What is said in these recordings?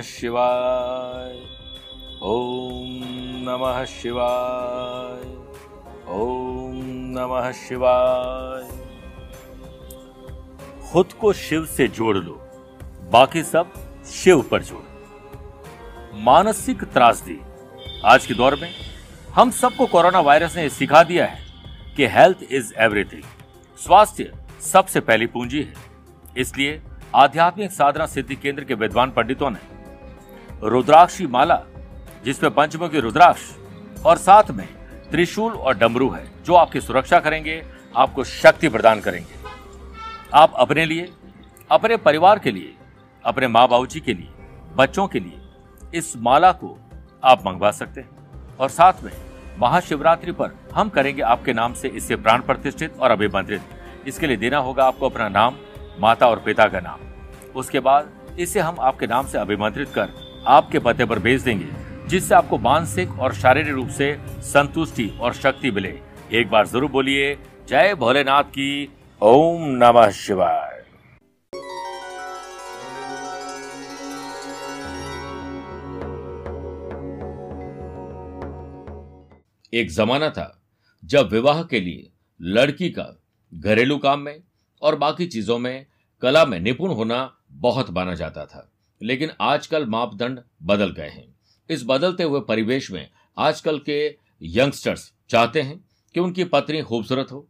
शिवाय। ओम नमः शिवाय। ओम नमः शिवाय। खुद को शिव से जोड़ लो, बाकी सब शिव पर जोड़ो। मानसिक त्रासदी आज के दौर में हम सबको कोरोना वायरस ने सिखा दिया है कि हेल्थ इज़ एवरीथिंग स्वास्थ्य सबसे पहली पूंजी है। इसलिए आध्यात्मिक साधना सिद्धि केंद्र के विद्वान पंडितों ने रुद्राक्षी माला, जिसमें पंचमुखी रुद्राक्ष और साथ में त्रिशूल और डमरू है, जो आपकी सुरक्षा करेंगे, आपको शक्ति प्रदान करेंगे। आप अपने लिए, अपने परिवार के लिए, अपने माँ बाबू जी के लिए, बच्चों के लिए इस माला को आप मंगवा सकते हैं। और साथ में महाशिवरात्रि पर हम करेंगे आपके नाम से इससे प्राण प्रतिष्ठित और अभिमंत्रित। इसके लिए देना होगा आपको अपना नाम, माता और पिता का नाम। उसके बाद इसे हम आपके नाम से अभिमंत्रित कर आपके पते पर भेज देंगे, जिससे आपको मानसिक और शारीरिक रूप से संतुष्टि और शक्ति मिले। एक बार ज़रूर बोलिए, जय भोलेनाथ की ओम नमः शिवाय। एक जमाना था जब विवाह के लिए लड़की का घरेलू काम में और बाकी चीज़ों में कला में निपुण होना बहुत माना जाता था। लेकिन आजकल मापदंड बदल गए हैं। इस बदलते हुए परिवेश में आजकल के यंगस्टर्स चाहते हैं कि उनकी पत्नी खूबसूरत हो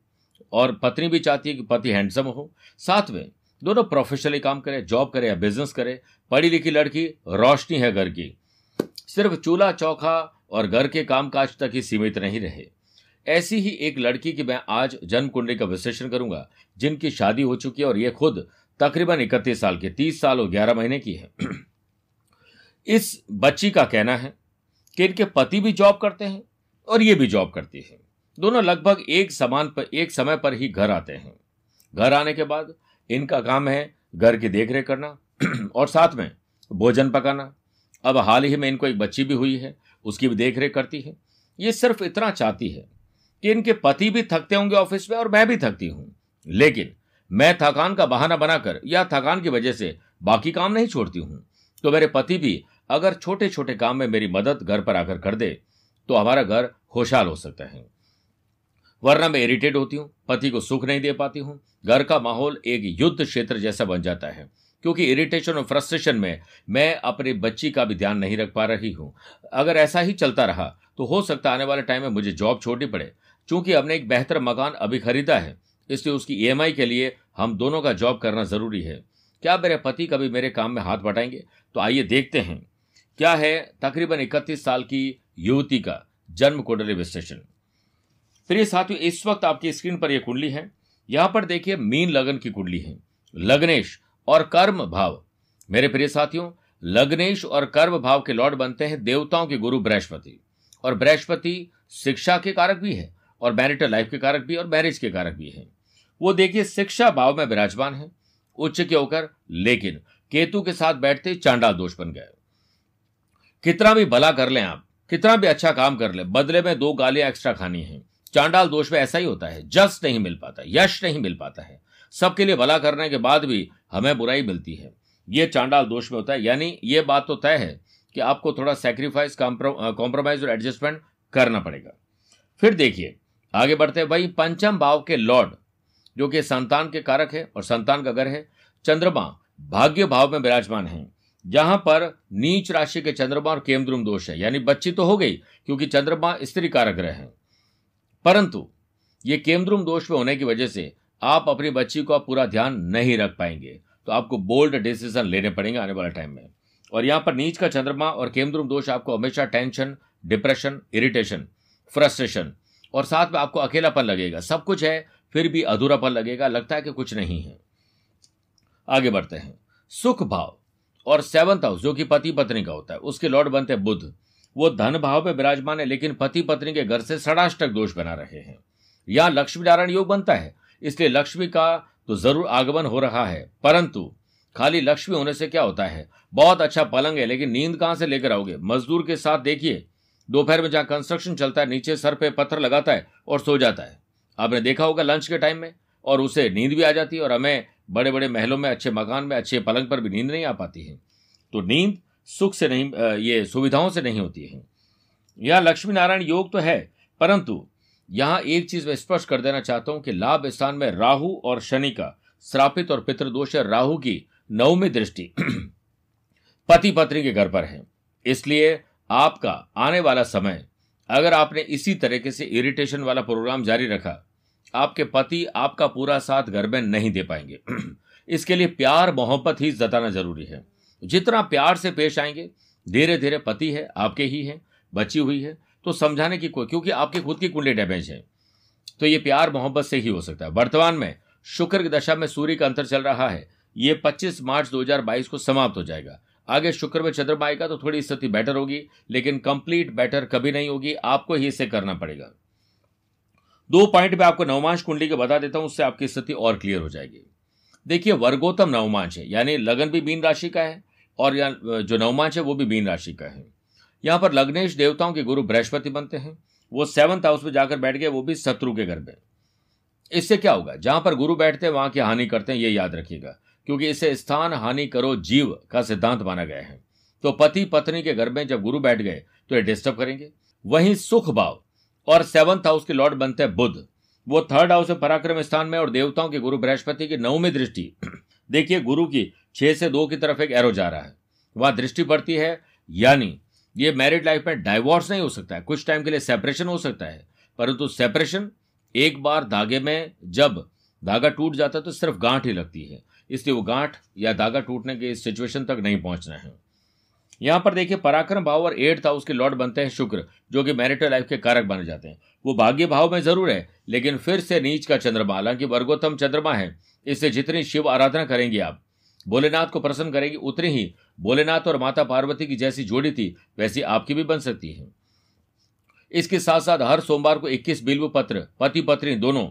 और पत्नी भी चाहती है कि पति हैंडसम हो। साथ में दोनों प्रोफेशनली काम करे, जॉब करे या बिज़नेस करे। पढ़ी लिखी लड़की रोशनी है घर की। सिर्फ़ चूल्हा, चौखा और घर के कामकाज तक ही सीमित नहीं रहे। ऐसी ही एक लड़की की मैं आज जन्म कुंडली का विश्लेषण करूँगा, जिनकी शादी हो चुकी है और ये खुद तकरीबन इकतीस साल की, तीस साल और ग्यारह महीने की है। इस बच्ची का कहना है कि इनके पति भी जॉब करते हैं और ये भी जॉब करती है। दोनों लगभग एक समान पर एक समय पर ही घर आते हैं। घर आने के बाद इनका काम है घर की देखरेख करना और साथ में भोजन पकाना। अब हाल ही में इनको एक बच्ची भी हुई है, उसकी भी देखरेख करती है। ये सिर्फ़ इतना चाहती है कि इनके पति भी थकते होंगे ऑफ़िस में और मैं भी थकती हूँ। लेकिन मैं थकान का बहाना बनाकर या थकान की वजह से बाकी काम नहीं छोड़ती हूँ। तो मेरे पति भी अगर छोटे छोटे काम में मेरी मदद घर पर आकर कर दे तो हमारा घर खुशहाल हो सकता है। वरना मैं इरिटेट होती हूँ, पति को सुख नहीं दे पाती हूँ। घर का माहौल एक युद्ध क्षेत्र जैसा बन जाता है, क्योंकि इरिटेशन और फ्रस्ट्रेशन में मैं अपनी बच्ची का भी ध्यान नहीं रख पा रही हूँ। अगर ऐसा ही चलता रहा तो हो सकता आने वाले टाइम में मुझे जॉब छोड़नी पड़े। चूँकि हमने एक बेहतर मकान अभी खरीदा है इसलिए उसकी ई के लिए हम दोनों का जॉब करना ज़रूरी है। क्या मेरे पति कभी मेरे काम में हाथ बटाएँगे? तो आइए देखते हैं। क्या है तकरीबन इकतीस साल की युवती का जन्म कुंडली विश्लेषण? प्रिय साथियों, इस वक्त आपकी स्क्रीन पर यह कुंडली है। यहाँ पर देखिए, मीन लगन की कुंडली है। लग्नेश और कर्म भाव। मेरे प्रिय साथियों, लग्नेश और कर्म भाव के लॉर्ड बनते हैं देवताओं के गुरु बृहस्पति। और बृहस्पति शिक्षा के कारक भी है, और मैरिटल लाइफ के कारक भी और मैरिज के कारक भी है। वो देखिए शिक्षा भाव में विराजमान है। उच्च के होकर, लेकिन केतु के साथ बैठते चांडाल दोष बन गए। कितना भी भला कर लें आप, कितना भी अच्छा काम कर ले, बदले में दो गालियाँ एक्स्ट्रा खानी है। चांडाल दोष में ऐसा ही होता है, जस नहीं मिल पाता, यश नहीं मिल पाता है। सबके लिए भला करने के बाद भी हमें बुराई मिलती है। ये चांडाल दोष में होता है, यानी ये बात तो तय है कि आपको थोड़ा सेक्रीफाइस कॉम्प्रोमाइज और एडजस्टमेंट करना पड़ेगा। फिर देखिए, आगे बढ़ते वही पंचम भाव के लॉर्ड जो कि संतान के कारक है और संतान का घर है, चंद्रमा भाग्य भाव में विराजमान है, जहाँ पर नीच राशि के चंद्रमा और केमद्रुम दोष है। यानी बच्ची तो हो गई, क्योंकि चंद्रमा स्त्री कारक ग्रह है। परंतु ये केमद्रुम दोष में होने की वजह से आप अपनी बच्ची को पूरा ध्यान नहीं रख पाएँगे। तो आपको बोल्ड डिसीज़न लेने पड़ेंगे आने वाले टाइम में। और यहाँ पर नीच का चंद्रमा और केमद्रुम दोष आपको हमेशा टेंशन डिप्रेशन इरिटेशन फ्रस्ट्रेशन और साथ में आपको अकेलापन लगेगा। सब कुछ है फिर भी अधूरा अधूरापन लगेगा, लगता है कि कुछ नहीं है। आगे बढ़ते हैं। सुख भाव और सेवंथ हाउस जो कि पति पत्नी का होता है, उसके लॉर्ड बनते हैं बुद्ध। वो धन भाव में विराजमान है, लेकिन पति पत्नी के घर से षडाष्टक दोष बना रहे हैं। यहाँ लक्ष्मी नारायण योग बनता है, इसलिए लक्ष्मी का तो ज़रूर आगमन हो रहा है। परंतु खाली लक्ष्मी होने से क्या होता है? बहुत अच्छा पलंग है, लेकिन नींद कहाँ से लेकर आओगे? मजदूर के साथ देखिए, दोपहर में जहाँ कंस्ट्रक्शन चलता है, नीचे सर पे पत्थर लगाता है और सो जाता है। आपने देखा होगा लंच के टाइम में, और उसे नींद भी आ जाती है, और हमें बड़े बड़े महलों में, अच्छे मकान में, अच्छे पलंग पर भी नींद नहीं आ पाती है। तो नींद सुख से नहीं ये सुविधाओं से नहीं होती है। यह लक्ष्मी नारायण योग तो है, परंतु यहाँ एक चीज़ मैं स्पष्ट कर देना चाहता हूँ कि लाभ स्थान में राहु और शनि का, श्रापित और पितृदोष राहु की नवमी दृष्टि। पति पत्नी के घर पर है। इसलिए आपका आने वाला समय, अगर आपने इसी तरीके से इरिटेशन वाला प्रोग्राम जारी रखा आपके पति आपका पूरा साथ घर में नहीं दे पाएँगे। इसके लिए प्यार, मोहब्बत ही जताना ज़रूरी है। जितना प्यार से पेश आएँगे धीरे धीरे पति है, आपके ही है, बची हुई है तो समझाने की कोई क्योंकि आपकी खुद की कुंडली डैमेज है। तो ये प्यार, मोहब्बत से ही हो सकता है। वर्तमान में शुक्र की दशा में सूर्य का अंतर चल रहा है। ये 25 मार्च 2022 को समाप्त हो जाएगा। आगे शुक्र में चंद्रमा आएगा तो थोड़ी स्थिति बेटर होगी, लेकिन कंप्लीट बेटर कभी नहीं होगी। आपको ही इसे करना पड़ेगा। दो पॉइंट में आपको नवमांश कुंडली के बता देता हूँ, उससे आपकी स्थिति और क्लियर हो जाएगी। देखिए, वर्गोत्तम नवमांश है, यानी लगन भी बीन राशि का है, और जो नवमांश है वो भी बीन राशि का है। यहाँ पर लग्नेश देवताओं के गुरु बृहस्पति बनते हैं, वो सेवंथ हाउस में जाकर बैठ गए, वो भी शत्रु के घर में। इससे क्या होगा, जहाँ पर गुरु बैठते हैं, वहाँ की हानि करते हैं, ये याद रखिएगा, क्योंकि इसे स्थान, हानि करो, जीव का सिद्धांत माना गया है। तो पति पत्नी के घर में जब गुरु बैठ गए तो ये डिस्टर्ब करेंगे। वहीं सुख भाव और सेवंथ हाउस के लॉर्ड बनते हैं बुद्ध। वो थर्ड हाउस में पराक्रम स्थान में और देवताओं के गुरु बृहस्पति की नवमी दृष्टि। देखिए, गुरु की छह से दो की तरफ़ एक एरो जा रहा है। वहाँ दृष्टि पड़ती है, यानी ये मैरिड लाइफ में डाइवोर्स नहीं हो सकता है। कुछ टाइम के लिए सेपरेशन हो सकता है। परंतु सेपरेशन एक बार धागे में जब धागा टूट जाता है तो सिर्फ़ गांठ ही लगती है। इसलिए वो गांठ या धागा टूटने के सिचुएशन तक नहीं पहुँचना है। यहाँ पर देखिए, पराक्रम भाव और एट्थ हाउस के लॉर्ड बनते हैं शुक्र, जो कि मैरिटल लाइफ के कारक बने जाते हैं। वो भाग्य भाव में ज़रूर है, लेकिन फिर से नीच का चंद्रमा, हालाँकि वर्गोत्तम चंद्रमा है, इससे जितनी शिव आराधना करेंगे आप। भोलेनाथ को प्रसन्न करेगी उतनी ही, भोलेनाथ और माता पार्वती की जैसी जोड़ी थी, वैसी आपकी भी बन सकती है। इसके साथ साथ हर सोमवार को 21 बिल्व पत्र पति पत्नी दोनों,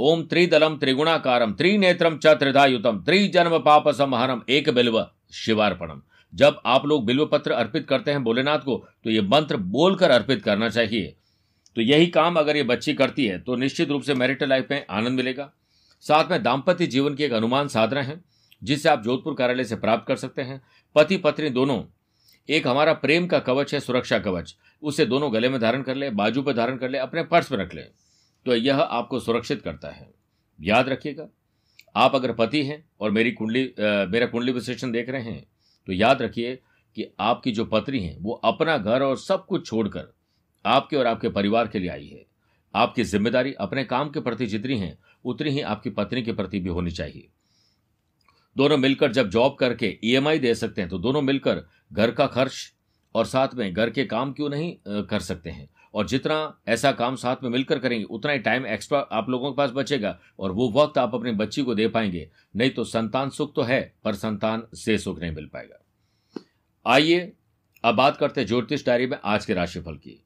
ओम त्रिदलम त्रिगुणाकारम, त्रिनेत्रम च त्रिधायुतम त्रिजन्म पाप संहरम एक बिल्व शिवार्पणम। जब आप लोग बिल्व पत्र अर्पित करते हैं भोलेनाथ को तो ये मंत्र बोलकर अर्पित करना चाहिए। तो यही काम अगर ये बच्ची करती है तो निश्चित रूप से मैरिटल लाइफ में आनंद मिलेगा। साथ में दाम्पत्य जीवन की एक अनुमान साधना है जिसे आप जोधपुर कार्यालय से प्राप्त कर सकते हैं। पति पत्नी दोनों, एक हमारा प्रेम का कवच है, सुरक्षा कवच। उसे दोनों गले में धारण कर ले, बाजू पर धारण कर ले, अपने पर्स में रख ले। तो यह आपको सुरक्षित करता है। याद रखिएगा, आप अगर पति हैं और मेरी कुंडली मेरा कुंडली विश्लेषण देख रहे हैं तो याद रखिए कि आपकी जो पत्नी है, वो अपना घर और सब कुछ छोड़कर आपके और आपके परिवार के लिए आई है। आपकी ज़िम्मेदारी अपने काम के प्रति जितनी है, उतनी ही आपकी पत्नी के प्रति भी होनी चाहिए। दोनों मिलकर जब जॉब करके ईएमआई दे सकते हैं तो दोनों मिलकर घर का खर्च और साथ में घर के काम क्यों नहीं कर सकते हैं? और जितना ऐसा काम साथ में मिलकर करेंगे, उतना ही टाइम एक्स्ट्रा आप लोगों के पास बचेगा और वो वक्त आप अपनी बच्ची को दे पाएँगे। नहीं तो संतान सुख तो है, पर संतान से सुख नहीं मिल पाएगा। आइए, अब बात करते हैं ज्योतिष डायरी में आज के राशिफल की।